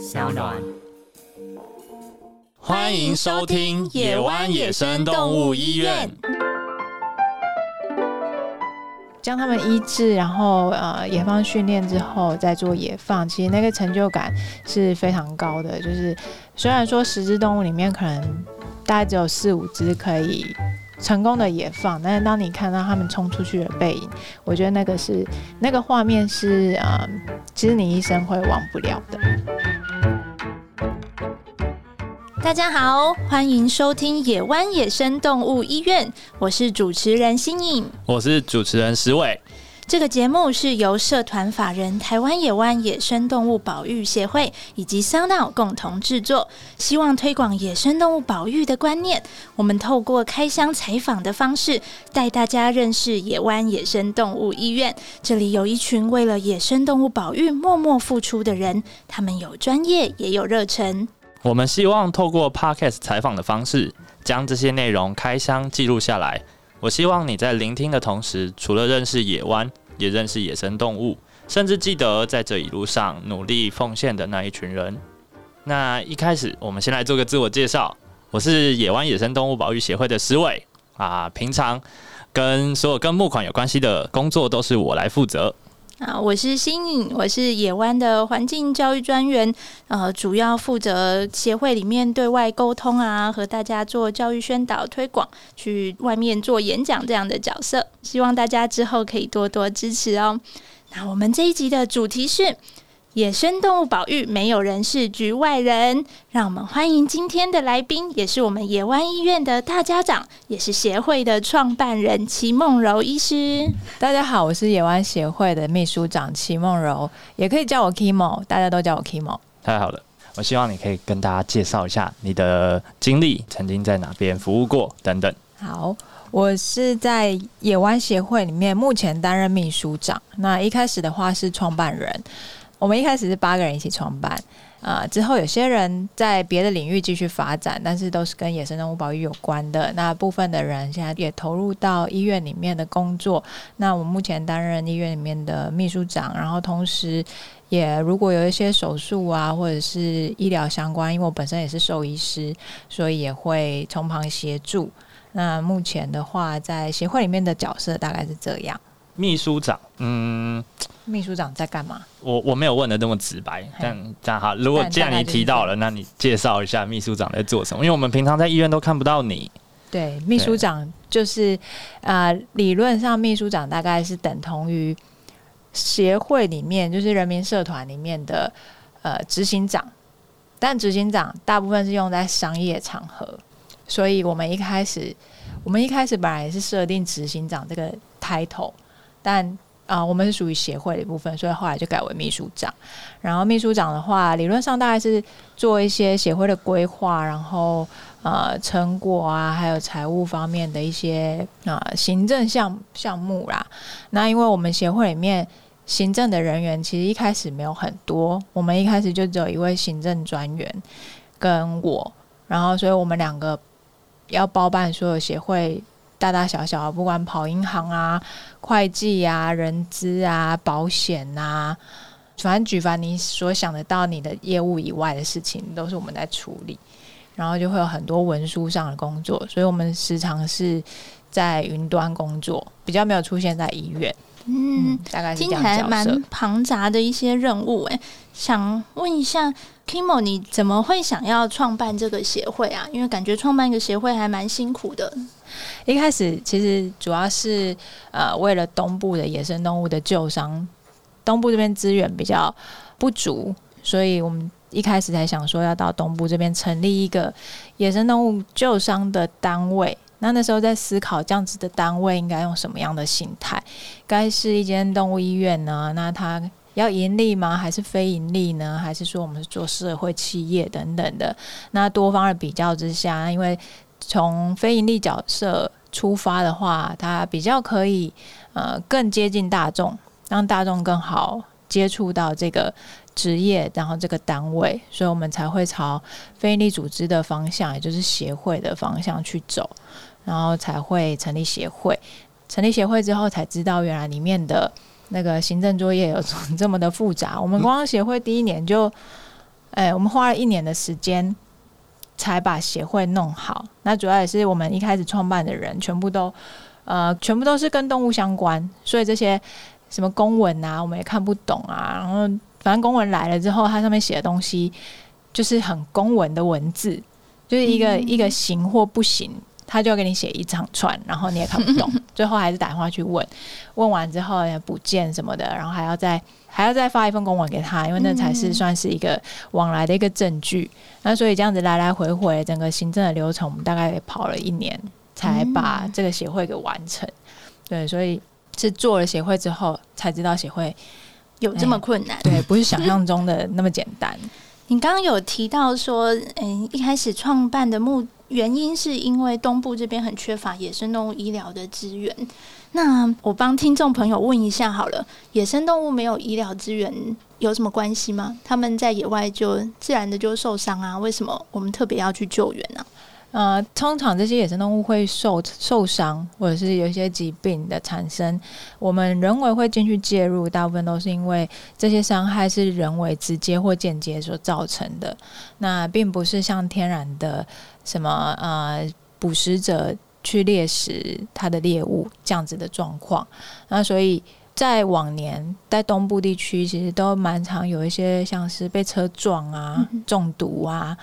小暖。欢迎收听野湾野生动物医院。将他们医治，然后呃野放训练之后再做野放，其实那个成就感是非常高的。就是虽然说十只动物里面可能大概只有四五只可以成功的野放，但是当你看到他们冲出去的背影，我觉得那个是那个画面是呃，其实你一生会忘不了的。大家好，欢迎收听野湾野生动物医院，我是主持人新颖。我是主持人石伟。这个节目是由社团法人台湾野湾野生动物保育协会以及 Sound 共同制作，希望推广野生动物保育的观念。我们透过开箱采访的方式，带大家认识野湾野生动物医院。这里有一群为了野生动物保育默默付出的人，他们有专业，也有热忱。我们希望透过 podcast 采访的方式，将这些内容开箱记录下来。我希望你在聆听的同时，除了认识野湾，也认识野生动物，甚至记得在这一路上努力奉献的那一群人。那一开始，我们先来做个自我介绍。我是野湾野生动物保育协会的石伟啊，平常跟所有跟募款有关系的工作都是我来负责。啊，我是新颖，我是野湾的环境教育专员，呃，主要负责协会里面对外沟通啊，和大家做教育宣导推广，去外面做演讲这样的角色。希望大家之后可以多多支持哦。那我们这一集的主题是。野生动物保育，没有人是局外人。让我们欢迎今天的来宾，也是我们野湾医院的大家长，也是协会的创办人齐梦柔医师。大家好，我是野湾协会的秘书长齐梦柔，也可以叫我 Kimo，大家都叫我 Kimo。太好了，我希望你可以跟大家介绍一下你的经历，曾经在哪边服务过等等。好，我是在野湾协会里面，目前担任秘书长。那一开始的话是创办人。我们一开始是八个人一起创办，啊，之后有些人在别的领域继续发展，但是都是跟野生动物保育有关的。那部分的人现在也投入到医院里面的工作。那我目前担任医院里面的秘书长，然后同时也如果有一些手术啊，或者是医疗相关，因为我本身也是兽医师，所以也会从旁协助。那目前的话，在协会里面的角色大概是这样。秘书长，嗯。秘书长在干嘛？我我没有问的那么直白，但这样哈。如果既然你提到了，那你介绍一下秘书长在做什么？因为我们平常在医院都看不到你。对，秘书长就是啊，理论上秘书长大概是等同于协会里面，就是人民社团里面的呃执行长，但执行长大部分是用在商业场合，所以我们一开始我们一开始本来也是设定执行长这个 title，但啊，我们是属于协会的一部分，所以后来就改为秘书长。然后秘书长的话，理论上大概是做一些协会的规划，然后呃成果啊，还有财务方面的一些啊行政项项目啦。那因为我们协会里面行政的人员其实一开始没有很多，我们一开始就只有一位行政专员跟我，然后所以我们两个要包办所有协会。大大小小，不管跑银行啊、会计啊、人资啊、保险啊，反正举凡你所想得到你的业务以外的事情，都是我们在处理。然后就会有很多文书上的工作，所以我们时常是在云端工作，比较没有出现在医院。嗯，大概是这样。听起来蛮庞杂的一些任务，哎，想问一下。Kimo，你怎么会想要创办这个协会啊？因为感觉创办一个协会还蛮辛苦的。一开始其实主要是呃为了东部的野生动物的救伤，东部这边资源比较不足，所以我们一开始才想说要到东部这边成立一个野生动物救伤的单位。那那时候在思考这样子的单位应该用什么样的形态？该是一间动物医院呢？那它要盈利吗？还是非盈利呢？还是说我们是做社会企业等等的？那多方的比较之下，因为从非盈利角色出发的话，它比较可以呃更接近大众，让大众更好接触到这个职业，然后这个单位，所以我们才会朝非营利组织的方向，也就是协会的方向去走，然后才会成立协会。成立协会之后，才知道原来里面的。那个行政作业有这么的复杂，我们光协会第一年就哎，我们花了一年的时间才把协会弄好。那主要也是我们一开始创办的人全部都呃，全部都是跟动物相关，所以这些什么公文啊，我们也看不懂啊。然后反正公文来了之后，它上面写的东西就是很公文的文字，就是一个一个行或不行。他就要给你写一长串，然后你也看不懂，最后还是打电话去问，问完之后也补件什么的，然后还要再还要再发一份公文给他，因为那才是算是一个往来的一个证据。那所以这样子来来回回，整个行政的流程，我们大概跑了一年才把这个协会给完成。对，所以是做了协会之后才知道协会有这么困难，对，不是想象中的那么简单。你刚刚有提到说，嗯，一开始创办的目。原因是因为东部这边很缺乏野生动物医疗的资源。那我帮听众朋友问一下好了，野生动物没有医疗资源有什么关系吗？他们在野外就自然的就受伤啊？为什么我们特别要去救援呢？呃，通常这些野生动物会受受伤，或者是有一些疾病的产生，我们人为会进去介入，大部分都是因为这些伤害是人为直接或间接所造成的，那并不是像天然的什么呃捕食者去猎食它的猎物这样子的状况。那所以在往年在东部地区，其实都蛮常有一些像是被车撞啊、中毒啊。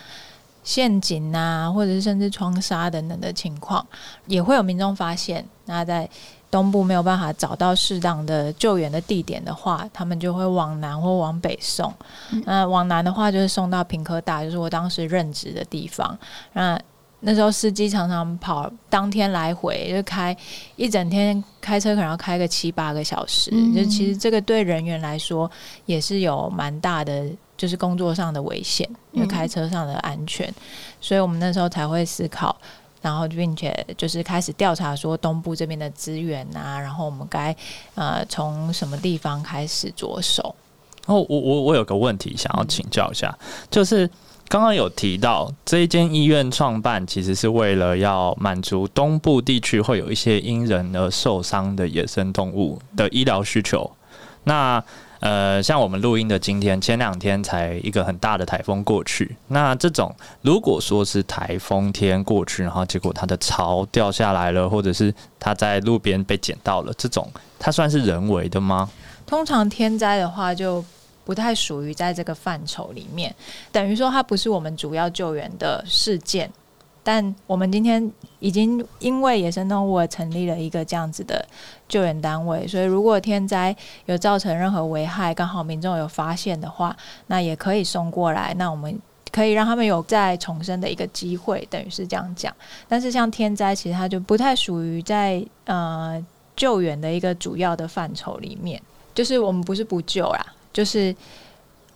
陷阱啊，或者是甚至窗纱等等的情况，也会有民众发现。那在东部没有办法找到适当的救援的地点的话，他们就会往南或往北送。那往南的话，就是送到平科大，就是我当时任职的地方。那那时候司机常常跑，当天来回就开一整天，开车可能要开个七八个小时。就其实这个对人员来说也是有蛮大的。就是工作上的危险，因为开车上的安全，所以我们那时候才会思考，然后并且就是开始调查说东部这边的资源啊，然后我们该呃从什么地方开始着手。哦，我我我有个问题想要请教一下，就是刚刚有提到这一间医院创办其实是为了要满足东部地区会有一些因人而受伤的野生动物的医疗需求，那。呃，像我们录音的今天，前两天才一个很大的台风过去。那这种如果说是台风天过去，然后结果它的巢掉下来了，或者是它在路边被捡到了，这种它算是人为的吗？通常天灾的话，就不太属于在这个范畴里面，等于说它不是我们主要救援的事件。但我们今天已经因为野生动物而成立了一个这样子的救援单位，所以如果天灾有造成任何危害，刚好民众有发现的话，那也可以送过来，那我们可以让他们有再重生的一个机会，等于是这样讲。但是像天灾，其实它就不太属于在呃救援的一个主要的范畴里面，就是我们不是不救啦，就是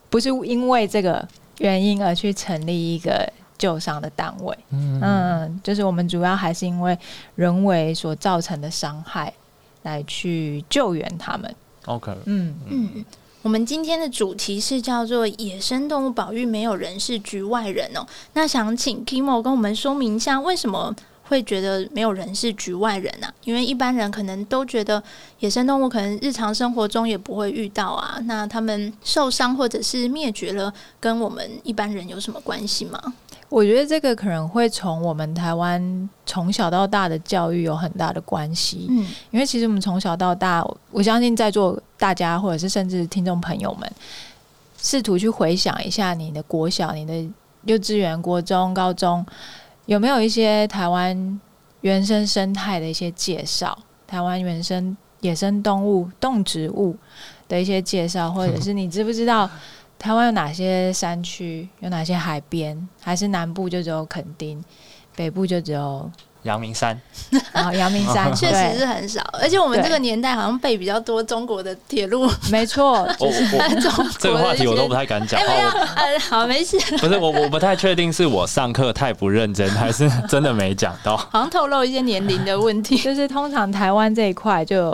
不是因为这个原因而去成立一个。救伤的单位，嗯，就是我们主要还是因为人为所造成的伤害来去救援他们。OK，嗯嗯，我们今天的主题是叫做野生动物保育，没有人是局外人哦。那想请 Kimo 跟我们说明一下，为什么会觉得没有人是局外人呢？因为一般人可能都觉得野生动物可能日常生活中也不会遇到啊。那他们受伤或者是灭绝了，跟我们一般人有什么关系吗？我觉得这个可能会从我们台湾从小到大的教育有很大的关系。嗯，因为其实我们从小到大，我相信在座大家或者是甚至听众朋友们，试图去回想一下你的国小、你的幼稚园、国中、高中，有没有一些台湾原生生态的一些介绍？台湾原生野生动物、动植物的一些介绍，或者是你知不知道？台湾有哪些山区？有哪些海边？还是南部就只有垦丁，北部就只有阳明山？啊，阳明山 确实是很少。而且我们这个年代好像背比较多中国的铁路。没错，这个话题我都不太敢讲。呃，好，没事。不是我，我不太确定是我上课太不认真，还是真的没讲到。好像透露一些年龄的问题。就是通常台湾这一块就。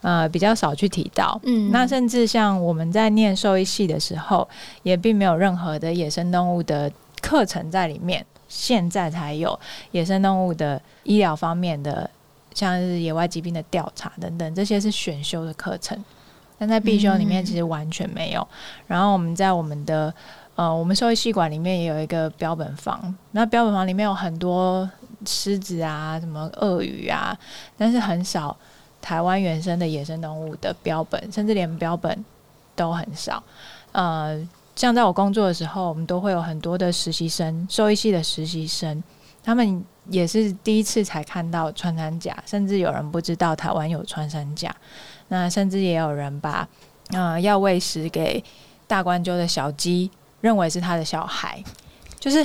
呃，比较少去提到，嗯，那甚至像我们在念兽医系的时候，也并没有任何的野生动物的课程在里面。现在才有野生动物的医疗方面的，像是野外疾病的调查等等，这些是选修的课程，但在必修里面其实完全没有。然后我们在我们的呃，我们兽医系馆里面也有一个标本房，那标本房里面有很多狮子啊，什么鳄鱼啊，但是很少台湾原生的野生动物的标本，甚至连标本都很少。呃，像在我工作的时候，我们都会有很多的实习生，兽医系的实习生，他们也是第一次才看到穿山甲，甚至有人不知道台湾有穿山甲。那甚至也有人把呃要喂食给大关鸠的小鸡，认为是他的小孩，就是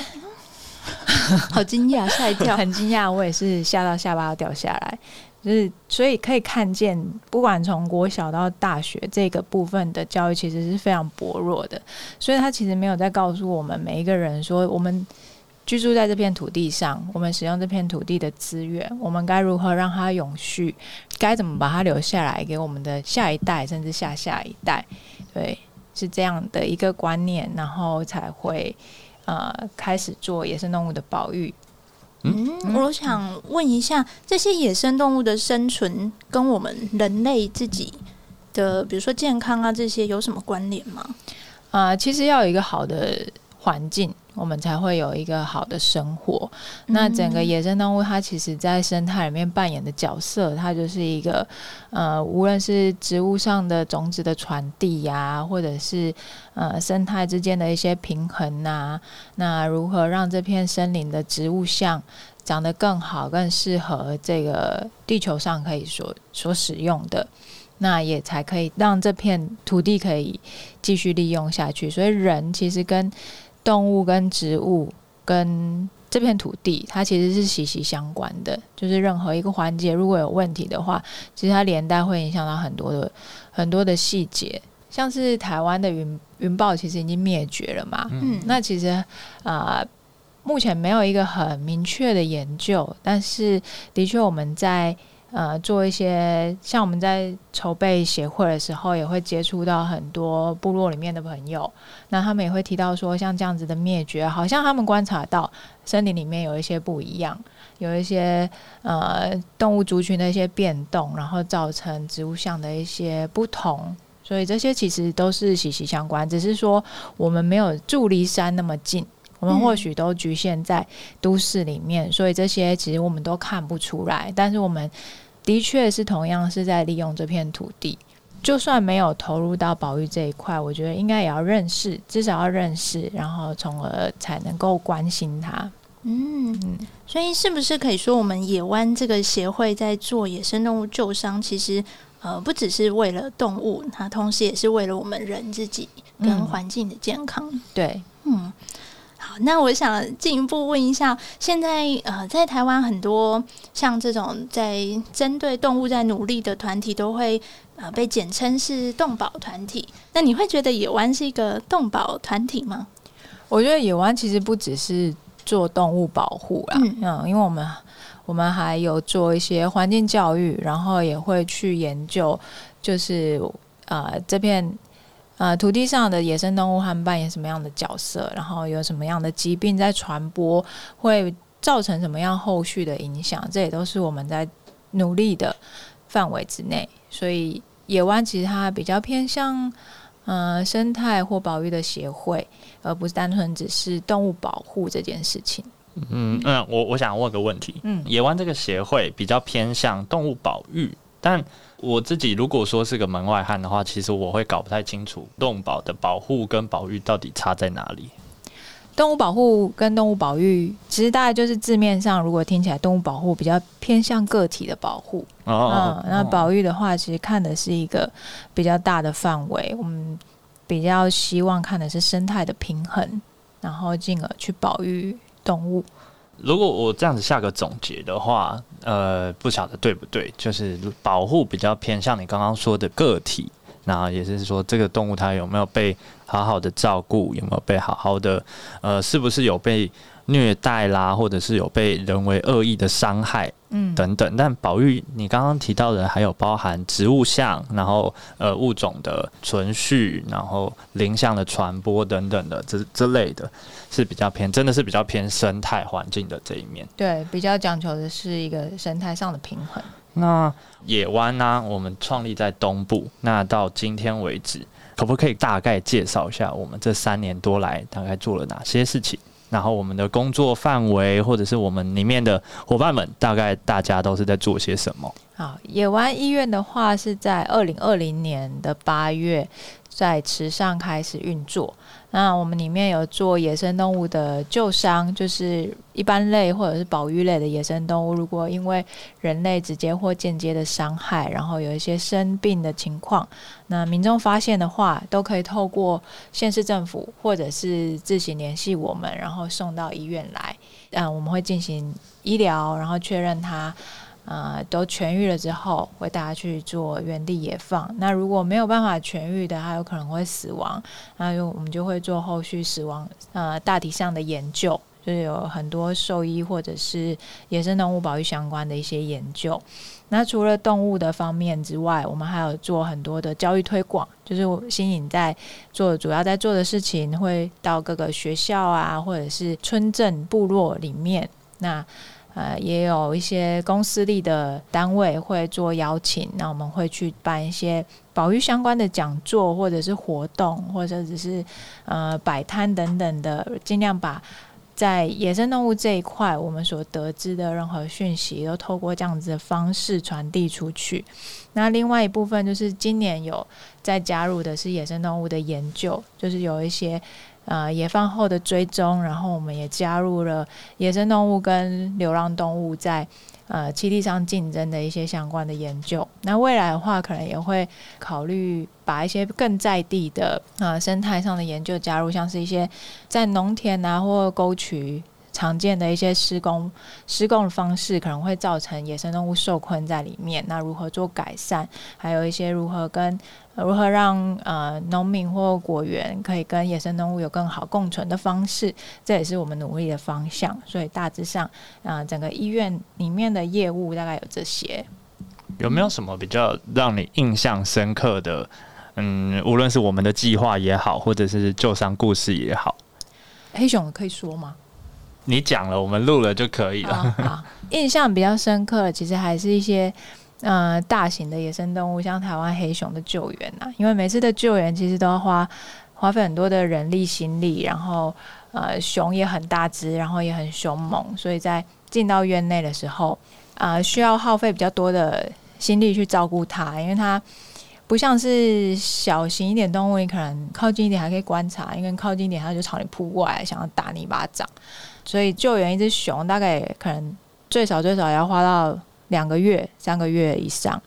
好惊讶，吓一跳。很惊讶，我也是吓到下巴要掉下来。就是所以可以看见，不管从国小到大学这个部分的教育，其实是非常薄弱的。所以他其实没有在告诉我们每一个人说，我们居住在这片土地上，我们使用这片土地的资源，我们该如何让它永续，该怎么把它留下来给我们的下一代，甚至下下一代。对，是这样的一个观念，然后才会呃开始做野生动物的保育。嗯，我想问一下，这些野生动物的生存跟我们人类自己的，比如说健康啊这些有什么关联吗？啊，其实要有一个好的环境，我们才会有一个好的生活。那整个野生动物，它其实在生态里面扮演的角色，它就是一个呃，无论是植物上的种子的传递呀，或者是呃生态之间的一些平衡呐，那如何让这片森林的植物像长得更好，更适合这个地球上可以所所使用的，那也才可以让这片土地可以继续利用下去。所以人其实跟动物、跟植物、跟这片土地，它其实是息息相关的。就是任何一个环节如果有问题的话，其实它连带会影响到很多的很多的细节。像是台湾的云云豹，其实已经灭绝了嘛。嗯，那其实啊、目前没有一个很明确的研究，但是的确我们在呃做一些，像我们在筹备协会的时候，也会接触到很多部落里面的朋友，那他们也会提到说，像这样子的灭绝，好像他们观察到森林里面有一些不一样，有一些呃动物族群的一些变动，然后造成植物相的一些不同。所以这些其实都是息息相关，只是说我们没有住离山那么近，我们或许都局限在都市里面，所以这些其实我们都看不出来。但是我们的确是同样是在利用这片土地，就算没有投入到保育这一块，我觉得应该也要认识，至少要认识，然后从而才能够关心它。嗯嗯，所以是不是可以说，我们野湾这个协会在做野生动物救伤，其实呃不只是为了动物，它同时也是为了我们人自己跟嗯。环境的健康。对，嗯，好，那我想进一步问一下，现在呃，在台湾很多像这种在针对动物在努力的团体，都会呃被简称是动保团体。那你会觉得野湾是一个动保团体吗？我觉得野湾其实不只是做动物保护啦，嗯嗯因为我们我们还有做一些环境教育，然后也会去研究，就是呃这片呃土地上的野生动物它们扮演什么样的角色，然后有什么样的疾病在传播，会造成什么样后续的影响，这也都是我们在努力的范围之内。所以野湾其实它比较偏向呃生态或保育的协会。而不是单纯只是动物保护这件事情。嗯嗯，我我想问个问题，嗯野湾这个协会比较偏向动物保育，但我自己如果说是个门外汉的话，其实我会搞不太清楚动保的保护跟保育到底差在哪里。动物保护跟动物保育，其实大概就是字面上，如果听起来动物保护比较偏向个体的保护，哦，嗯，那保育的话，其实看的是一个比较大的范围，我们比较希望看的是生态的平衡，然后进而去保育动物。如果我这样子下个总结的话，呃，不晓得对不对？就是保护比较偏向你刚刚说的个体，那也就是说，这个动物它有没有被好好的照顾，有没有被好好的，呃，是不是有被虐待啦，或者是有被人为恶意的伤害嗯，等等。但保育你刚刚提到的还有包含植物相，然后呃物种的存续，然后林相的传播等等的这这类的，是比较偏，真的是比较偏生态环境的这一面。对，比较讲求的是一个生态上的平衡。那野湾呢、我们创立在东部，那到今天为止，可不可以大概介绍一下我们这三年多来大概做了哪些事情？然后我们的工作范围，或者是我们里面的伙伴们，大概大家都是在做些什么？好，野湾医院的话是在二零二零年的八月在池上开始运作。那我们里面有做野生动物的救伤，就是一般类或者是保育类的野生动物，如果因为人类直接或间接的伤害，然后有一些生病的情况，那民众发现的话，都可以透过县市政府或者是自行联系我们，然后送到医院来。嗯，我们会进行医疗，然后确认它。呃，都痊愈了之后，会带他去做原地野放。那如果没有办法痊愈的，他有可能会死亡。那就我们就会做后续死亡呃大体上的研究，就是有很多兽医或者是野生动物保育相关的一些研究。那除了动物的方面之外，我们还有做很多的教育推广，就是新颖在做主要在做的事情，会到各个学校啊，或者是村镇部落里面那。呃，也有一些公司立的单位会做邀请，那我们会去办一些保育相关的讲座，或者是活动，或者只是呃摆摊等等的，尽量把在野生动物这一块我们所得知的任何讯息，都透过这样子的方式传递出去。那另外一部分就是今年有在加入的是野生动物的研究，就是有一些。呃，野放后的追踪，然后我们也加入了野生动物跟流浪动物在呃栖地上竞争的一些相关的研究。那未来的话，可能也会考虑把一些更在地的呃生态上的研究加入，像是一些在农田啊或沟渠。常见的一些施工施工的方式可能会造成野生动物受困在里面，那如何做改善？还有一些如何跟如何让呃农民或果园可以跟野生动物有更好共存的方式，这也是我们努力的方向。所以大致上，啊，整个医院里面的业务大概有这些。有没有什么比较让你印象深刻的？嗯，无论是我们的计划也好，或者是旧伤故事也好，黑熊可以说吗？你讲了，我们录了就可以了。好，印象比较深刻的，其实还是一些呃大型的野生动物，像台湾黑熊的救援啊。因为每次的救援其实都要花花费很多的人力心力，然后呃熊也很大只，然后也很凶猛，所以在进到院内的时候啊，需要耗费比较多的心力去照顾它，因为它不像是小型一点动物，你可能靠近一点还可以观察，因为靠近一点它就朝你扑过来，想要打你一巴掌。所以救援一只熊，大概可能最少最少也要花到两个月、三个月以上。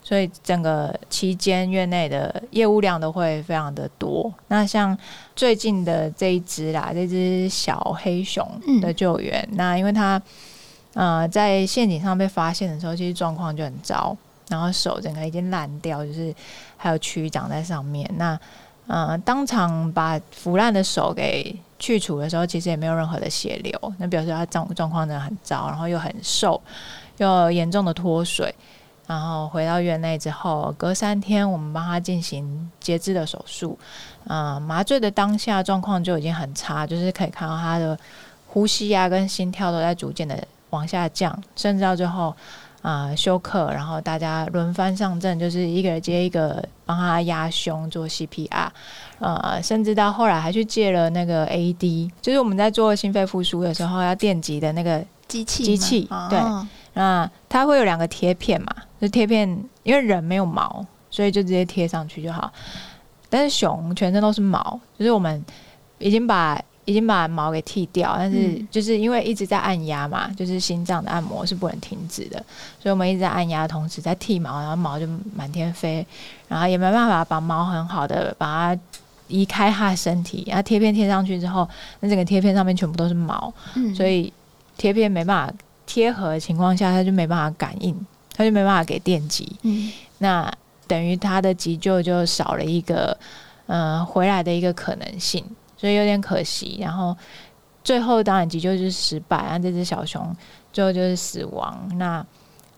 所以整个期间院内的业务量都会非常的多。那像最近的这一只啦，这只小黑熊的救援，那因为它呃在陷阱上被发现的时候，其实状况就很糟，然后手整个已经烂掉，就是还有蛆长在上面。那呃当场把腐烂的手给。去除的时候，其实也没有任何的血流，那表示他状状况真的很糟，然后又很瘦，又严重的脱水。然后回到院内之后，隔三天我们帮他进行截肢的手术。嗯，麻醉的当下状况就已经很差，就是可以看到他的呼吸啊跟心跳都在逐渐的往下降，甚至到最后。啊，休克，然后大家轮番上阵，就是一个人接一个帮他压胸做 CPR，呃，甚至到后来还去借了那个 AD，就是我们在做心肺复苏的时候要电击的那个机器机器，对，那它会有两个贴片嘛，就贴片，因为人没有毛，所以就直接贴上去就好，但是熊全身都是毛，就是我们已经把。已经把毛给剃掉，但是就是因为一直在按压嘛，就是心脏的按摩是不能停止的，所以我们一直在按压的同时在剃毛，然后毛就满天飞，然后也没办法把毛很好的把它移开它的身体，然后贴片贴上去之后，那整个贴片上面全部都是毛，所以贴片没办法贴合的情况下，它就没办法感应，它就没办法给电击，那等于它的急救就少了一个嗯回来的一个可能性。所以有点可惜，然后最后当然急救就是失败，然后这只小熊最后就是死亡。那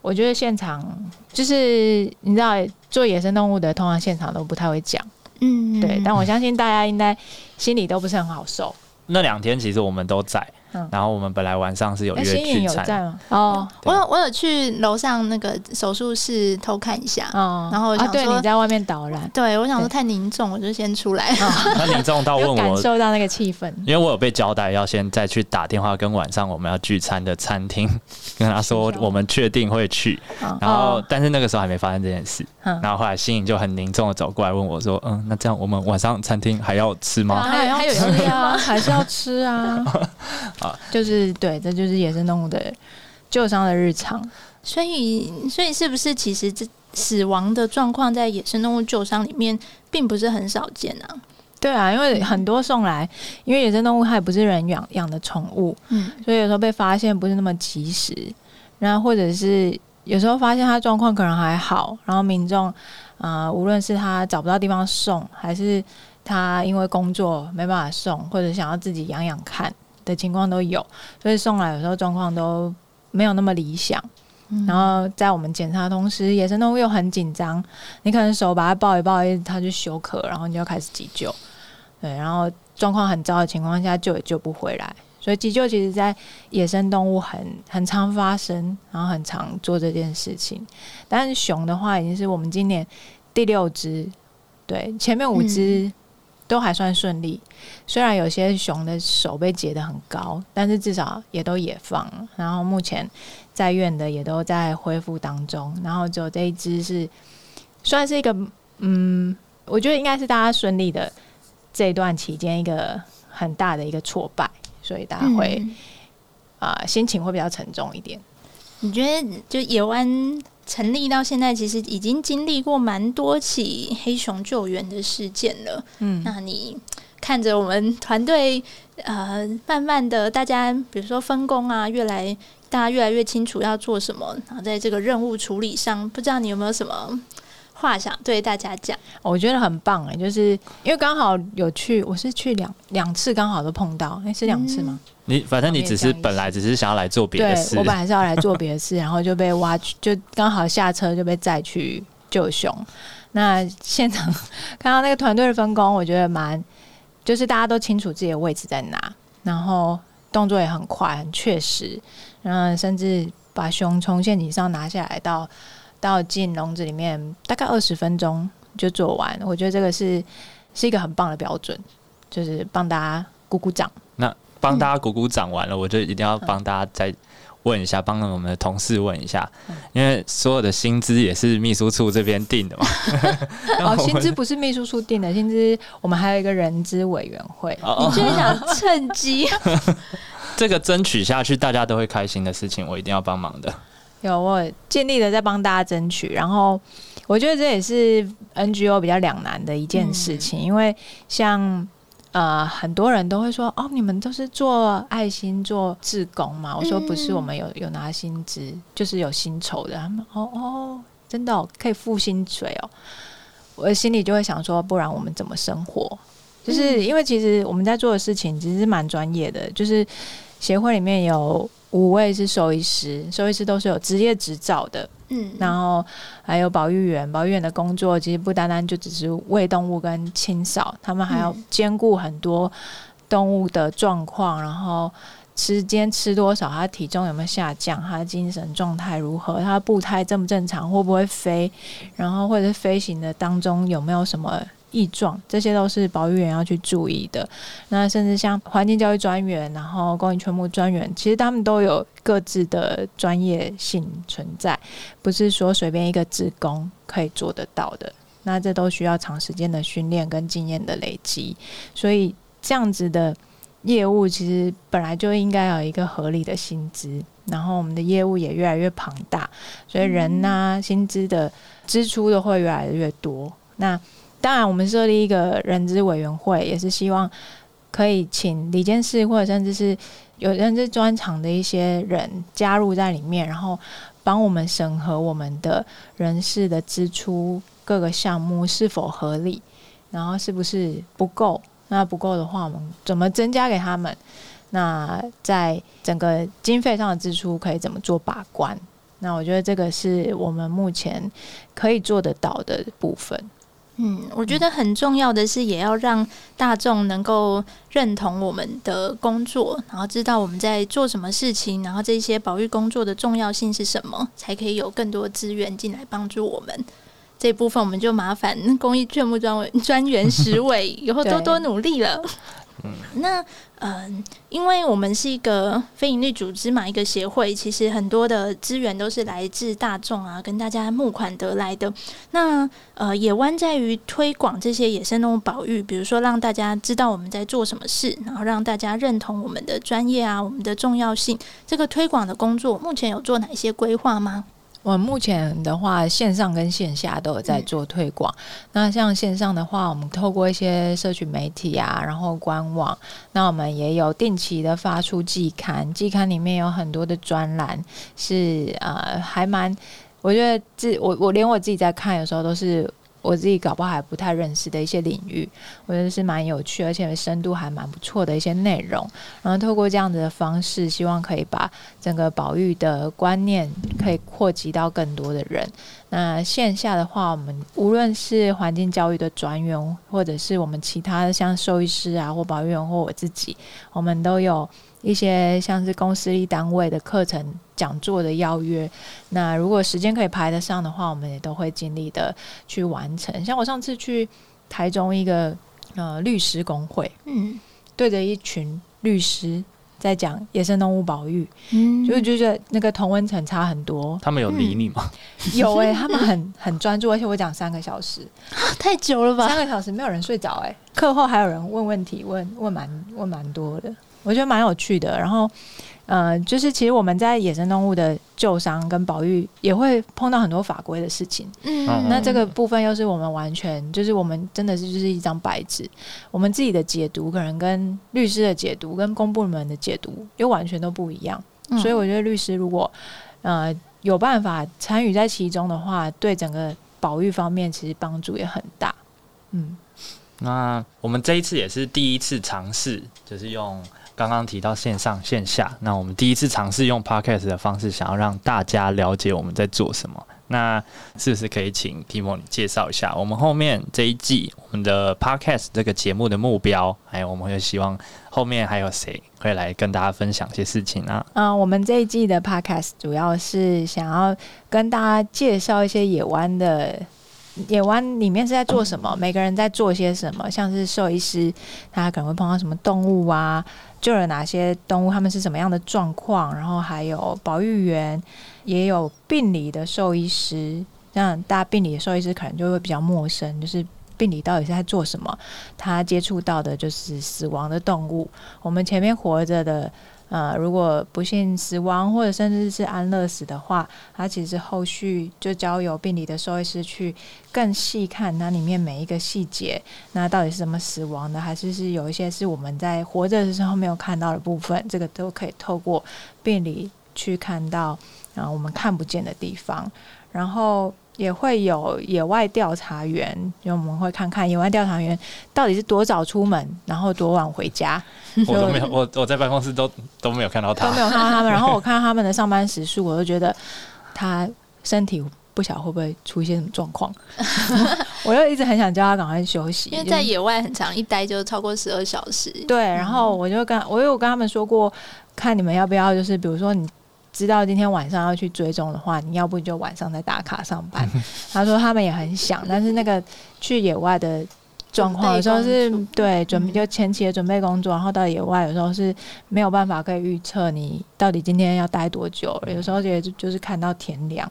我觉得现场就是你知道做野生动物的，通常现场都不太会讲，嗯，对。但我相信大家应该心里都不是很好受。那两天其实我们都在，嗯。然后我们本来晚上是有哎，约聚餐，吗？哦我有我有去楼上那个手术室偷看一下，哦，然后我啊，对，想说你在外面捣乱，对我想说太凝重，我就先出来。那凝重到问我感我，受到那个气氛。因为我有被交代要先再去打电话跟晚上我们要聚餐的餐厅跟他说我们确定会去，嗯然后哦但是那个时候还没发生这件事，嗯然后后来新颖就很凝重的走过来问我说，嗯，那这样我们晚上餐厅还要吃吗？还有还有吃要啊，还是要吃啊。啊 就是对，这就是野生动物的旧伤的日常。所以，所以是不是其实这死亡的状况在野生动物旧伤里面并不是很少见啊？对啊，因为很多送来，因为野生动物它也不是人养养的宠物，嗯所以有时候被发现不是那么及时，然后或者是有时候发现他状况可能还好，然后民众呃，无论是他找不到地方送，还是他因为工作没办法送，或者想要自己养养看的情况都有，所以送来有时候状况都没有那么理想。嗯然后在我们检查的同时，野生动物又很紧张，你可能手把它抱一抱，它就休克，然后你就开始急救。对，然后状况很糟的情况下，救也救不回来。所以急救其实，在野生动物很很常发生，然后很常做这件事情。但是熊的话，已经是我们今年第六只，对，前面五只都还算顺利。虽然有些熊的手被截得很高，但是至少也都野放了。然后目前在院的也都在恢复当中，然后只有这一只是算是一个，嗯，我觉得应该是大家顺利的这一段期间一个很大的一个挫败，所以大家会嗯啊、心情会比较沉重一点。你觉得就野湾成立到现在，其实已经经历过蛮多起黑熊救援的事件了。嗯，那你看着我们团队呃，慢慢的大家比如说分工啊，越来大家越来越清楚要做什么，然后在这个任务处理上，不知道你有没有什么话想对大家讲？我觉得很棒哎，就是因为刚好有去，我是去两两次，刚好都碰到，哎、是两次吗？你反正你只是本来只是想要来做别的对事我，本来是要来做别的事，然后就被挖去，就刚好下车就被载去救熊。那现场 看到那个团队的分工，我觉得蛮，就是大家都清楚自己的位置在哪，然后动作也很快、很确实，然后甚至把熊从陷阱上拿下来到到进笼子里面，大概二十分钟就做完。我觉得这个是是一个很棒的标准，就是帮大家鼓鼓掌。那帮大家鼓鼓掌完了，我就一定要帮大家再问一下，帮我们的同事问一下，因为所有的薪资也是秘书处这边定的嘛。哦，薪资不是秘书处定的，薪资我们还有一个人资委员会。哦你就是想趁机 这个争取下去，大家都会开心的事情，我一定要帮忙的。有我尽力的在帮大家争取，然后我觉得这也是 NGO 比较两难的一件事情，因为像呃很多人都会说哦，你们都是做爱心做志工嘛？我说不是，嗯我们有有拿薪资，就是有薪酬的。他们哦哦，真的、哦、可以付薪水哦。我心里就会想说，不然我们怎么生活？就是因为其实我们在做的事情其实是蛮专业的，就是协会里面有五位是兽医师，兽医师都是有职业执照的，嗯，然后还有保育员，保育员的工作其实不单单就只是喂动物跟清扫，他们还要嗯兼顾很多动物的状况，然后吃今天吃多少，它体重有没有下降，它的精神状态如何，它的步态正不正常，会不会飞，然后或者是飞行的当中有没有什么。异状，这些都是保育员要去注意的。那甚至像环境教育专员，然后公益全部专员，其实他们都有各自的专业性存在。不是说随便一个职工可以做得到的。那这都需要长时间的训练跟经验的累积，所以这样子的业务其实本来就应该有一个合理的薪资，然后我们的业务也越来越庞大，所以人呐、薪资的支出都会越来越多。那当然，我们设立一个人资委员会，也是希望可以请理监事或者甚至是有人资专长的一些人加入在里面，然后帮我们审核我们的人事的支出各个项目是否合理，然后是不是不够。那不够的话，我们怎么增加给他们？那在整个经费上的支出可以怎么做把关？那我觉得这个是我们目前可以做得到的部分。嗯，我觉得很重要的是，也要让大众能够认同我们的工作，然后知道我们在做什么事情，然后这些保育工作的重要性是什么，才可以有更多资源进来帮助我们。这部分我们就麻烦公益劝募专委专员十伟以后多多努力了。那嗯，因为我们是一个非营利组织嘛，一个协会，其实很多的资源都是来自大众啊，跟大家募款得来的。那呃，野湾在于推广这些野生动物保育，比如说让大家知道我们在做什么事，然后让大家认同我们的专业啊，我们的重要性。这个推广的工作，目前有做哪些规划吗？我目前的话，线上跟线下都有在做推广。那像线上的话，我们透过一些社群媒体啊，然后官网，那我们也有定期的发出季刊，季刊里面有很多的专栏，是呃还蛮，我觉得自我我连我自己在看，有时候都是。我自己搞不好还不太认识的一些领域，我觉得是蛮有趣，而且深度还蛮不错的一些内容。然后透过这样子的方式，希望可以把整个保育的观念可以扩及到更多的人。那线下的话，我们无论是环境教育的专员，或者是我们其他的像兽医师啊，或保育员，或我自己，我们都有。一些像是公司立单位的课程讲座的邀约，那如果时间可以排得上的话，我们也都会尽力的去完成。像我上次去台中一个呃律师工会，嗯，对着一群律师在讲野生动物保育，嗯，就觉得那个同温层差很多。他们有理你吗？有哎，他们很很专注，而且我讲三个小时，太久了吧？三个小时没有人睡着哎，课后还有人问问题，问问蛮问蛮多的。我觉得蛮有趣的，然后，呃，就是其实我们在野生动物的救伤跟保育也会碰到很多法规的事情，嗯，那这个部分又是我们完全就是我们真的是就是一张白纸，我们自己的解读可能跟律师的解读跟公部门的解读又完全都不一样，所以我觉得律师如果呃有办法参与在其中的话，对整个保育方面其实帮助也很大，嗯，那我们这一次也是第一次尝试，就是用。刚刚提到线上线下，那我们第一次尝试用 podcast 的方式，想要让大家了解我们在做什么。那是不是可以请 Timo 你介绍一下我们后面这一季我们的 podcast 这个节目的目标？还有我们会希望后面还有谁会来跟大家分享一些事情呢？嗯，我们这一季的 podcast 主要是想要跟大家介绍一些野湾的。野湾里面是在做什么？每个人在做些什么？像是兽医师，他可能会碰到什么动物啊？救了哪些动物？他们是什么样的状况？然后还有保育员，也有病理的兽医师。那大家病理的兽医师可能就会比较陌生，就是病理到底是在做什么？他接触到的就是死亡的动物。我们前面活着的。呃，如果不幸死亡或者甚至是安乐死的话，它其实后续就交由病理的兽医师去更细看那里面每一个细节，那到底是怎么死亡的，还是是有一些是我们在活着的时候没有看到的部分，这个都可以透过病理去看到，然后我们看不见的地方，然后。也会有野外调查员，就我们会看看野外调查员到底是多早出门，然后多晚回家。我都没有，我我在办公室都都没有看到他，都没有看到他们。然后我看到他们的上班时数，我就觉得他身体不晓会不会出现什么状况。我又一直很想叫他赶快休息，因为在野外很长，一待就超过十二小时。对，然后我就跟我有跟他们说过，看你们要不要，就是比如说你。知道今天晚上要去追踪的话，你要不就晚上再打卡上班。他说他们也很想，但是那个去野外的状况有时候是对准备就前期的准备工作，然后到野外有时候是没有办法可以预测你到底今天要待多久，有时候也就是看到天亮。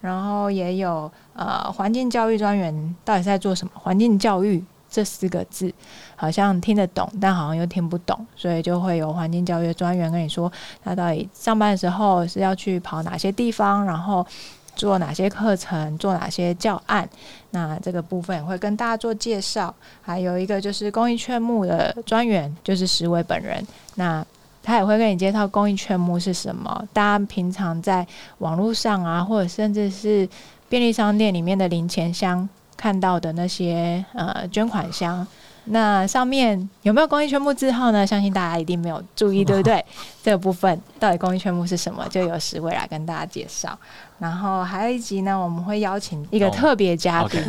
然后也有呃环境教育专员到底在做什么？环境教育。这四个字好像听得懂，但好像又听不懂，所以就会有环境教育专员跟你说，他到底上班的时候是要去跑哪些地方，然后做哪些课程，做哪些教案。那这个部分也会跟大家做介绍。还有一个就是公益劝募的专员，就是石伟本人。那他也会跟你介绍公益劝募是什么。大家平常在网络上啊，或者甚至是便利商店里面的零钱箱。看到的那些呃捐款箱，那上面有没有公益圈木字号呢？相信大家一定没有注意，对不对？这个部分到底公益圈木是什么，就由十位来跟大家介绍。然后还有一集呢，我们会邀请一个特别嘉宾，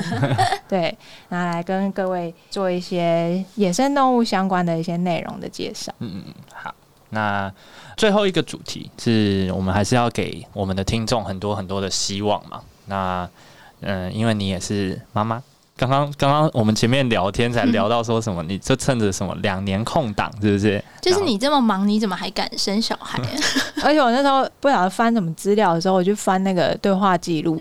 对，拿来跟各位做一些野生动物相关的一些内容的介绍。嗯嗯，好。那最后一个主题是我们还是要给我们的听众很多很多的希望嘛？那嗯，因为你也是妈妈。刚刚刚刚我们前面聊天才聊到说什么，你就趁着什么两年空档，是不是？就是你这么忙，你怎么还敢生小孩？而且我那时候不晓得翻什么资料的时候，我就翻那个对话记录，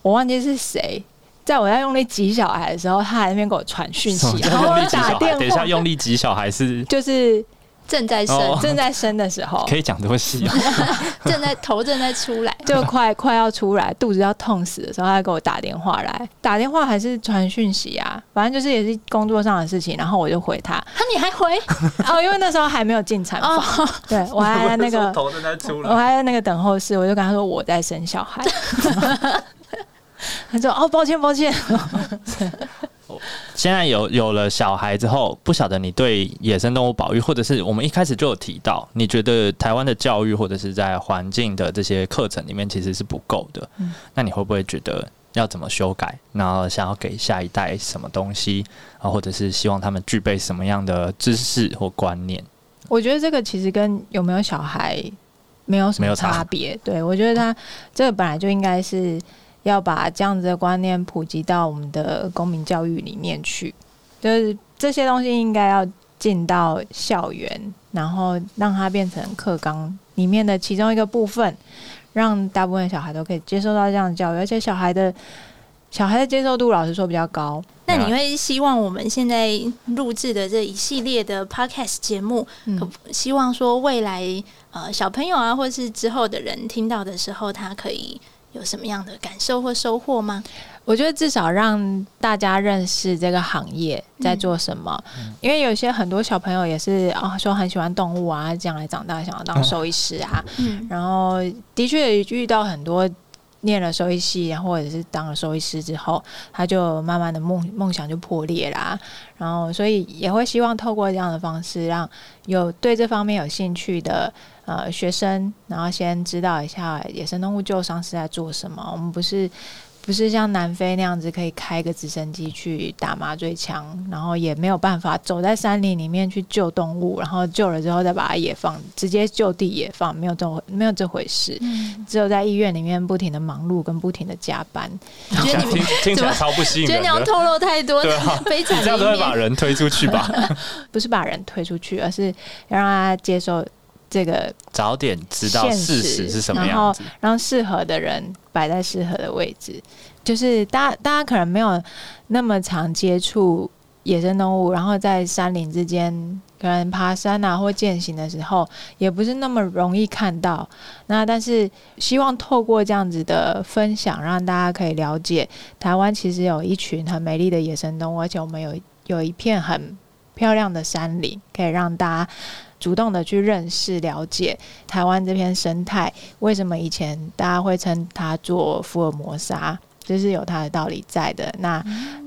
我忘记是谁，在我在用力挤小孩的时候，他还那边给我传讯息，然后打电话。等一下，用力挤小孩是就是。正在生，正在生的时候，可以讲这么细啊？正在头正在出来，就快快要出来，肚子要痛死的时候，他给我打电话来，打电话还是传讯息啊？反正就是也是工作上的事情，然后我就回他。他你还回？哦，因为那时候还没有进产房，对我还在那个头正在出来，我还在那个等候室，我就跟他说我在生小孩。他说哦，抱歉抱歉。现在有有了小孩之后，不晓得你对野生动物保育，或者是我们一开始就有提到，你觉得台湾的教育或者是在环境的这些课程里面其实是不够的。嗯，那你会不会觉得要怎么修改？然后想要给下一代什么东西啊，或者是希望他们具备什么样的知识或观念？我觉得这个其实跟有没有小孩没有什么差别。对我觉得他这个本来就应该是。要把这样子的观念普及到我们的公民教育里面去，就是这些东西应该要进到校园，然后让它变成课纲里面的其中一个部分，让大部分小孩都可以接受到这样的教育，而且小孩的小孩的接受度，老实说比较高。那你会希望我们现在录制的这一系列的 podcast 节目，可希望说未来呃小朋友啊，或是之后的人听到的时候，他可以。有什么样的感受或收获吗？我觉得至少让大家认识这个行业在做什么，因为有些很多小朋友也是啊，说很喜欢动物啊，将来长大想要当兽医师啊，然后的确遇到很多念了兽医系，然后或者是当了兽医师之后，他就慢慢的梦梦想就破裂啦，然后所以也会希望透过这样的方式，让有对这方面有兴趣的。呃，学生，然后先知道一下野生动物救伤是在做什么。我们不是不是像南非那样子，可以开个直升机去打麻醉枪，然后也没有办法走在山林里面去救动物，然后救了之后再把它野放，直接就地野放，没有这没有这回事。只有在医院里面不停的忙碌跟不停的加班。觉得你们听起来超不吸引觉得你要透露太多，对啊，非常这样都会把人推出去吧？不是把人推出去，而是要让他接受。这个早点知道事实是什么样子，让适合的人摆在适合的位置。就是大家，大家可能没有那么常接触野生动物，然后在山林之间，可能爬山啊或践行的时候，也不是那么容易看到。那但是希望透过这样子的分享，让大家可以了解台湾其实有一群很美丽的野生动物，而且我们有有一片很漂亮的山林，可以让大家。主动的去认识、了解台湾这片生态，为什么以前大家会称它做福尔摩沙，就是有它的道理在的。那，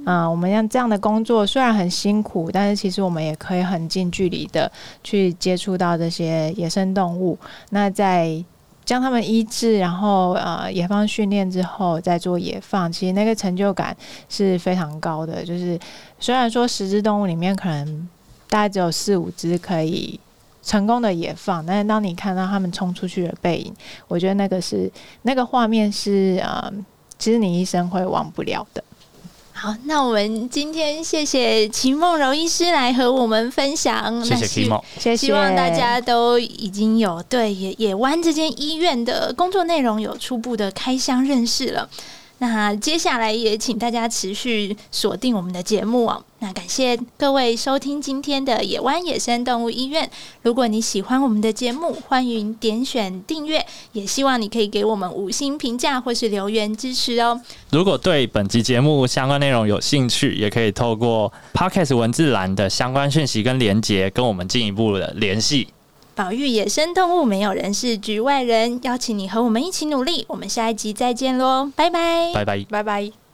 嗯，我们像这样的工作虽然很辛苦，但是其实我们也可以很近距离的去接触到这些野生动物。那在将它们医治，然后呃野放训练之后再做野放，其实那个成就感是非常高的。就是虽然说十只动物里面可能大概只有四五只可以。成功的也放，但是当你看到他们冲出去的背影，我觉得那个是那个画面是呃，其实你一生会忘不了的。好，那我们今天谢谢秦梦柔医师来和我们分享，谢谢秦梦，谢谢。希望大家都已经有对野野湾这间医院的工作内容有初步的开箱认识了。那接下来也请大家持续锁定我们的节目哦。那感谢各位收听今天的野湾野生动物医院。如果你喜欢我们的节目，欢迎点选订阅，也希望你可以给我们五星评价或是留言支持哦。如果对本集节目相关内容有兴趣，也可以透过 Podcast 文字栏的相关讯息跟连结，跟我们进一步的联系。保育野生动物，没有人是局外人。邀请你和我们一起努力。我们下一集再见喽，拜拜，拜拜，拜拜。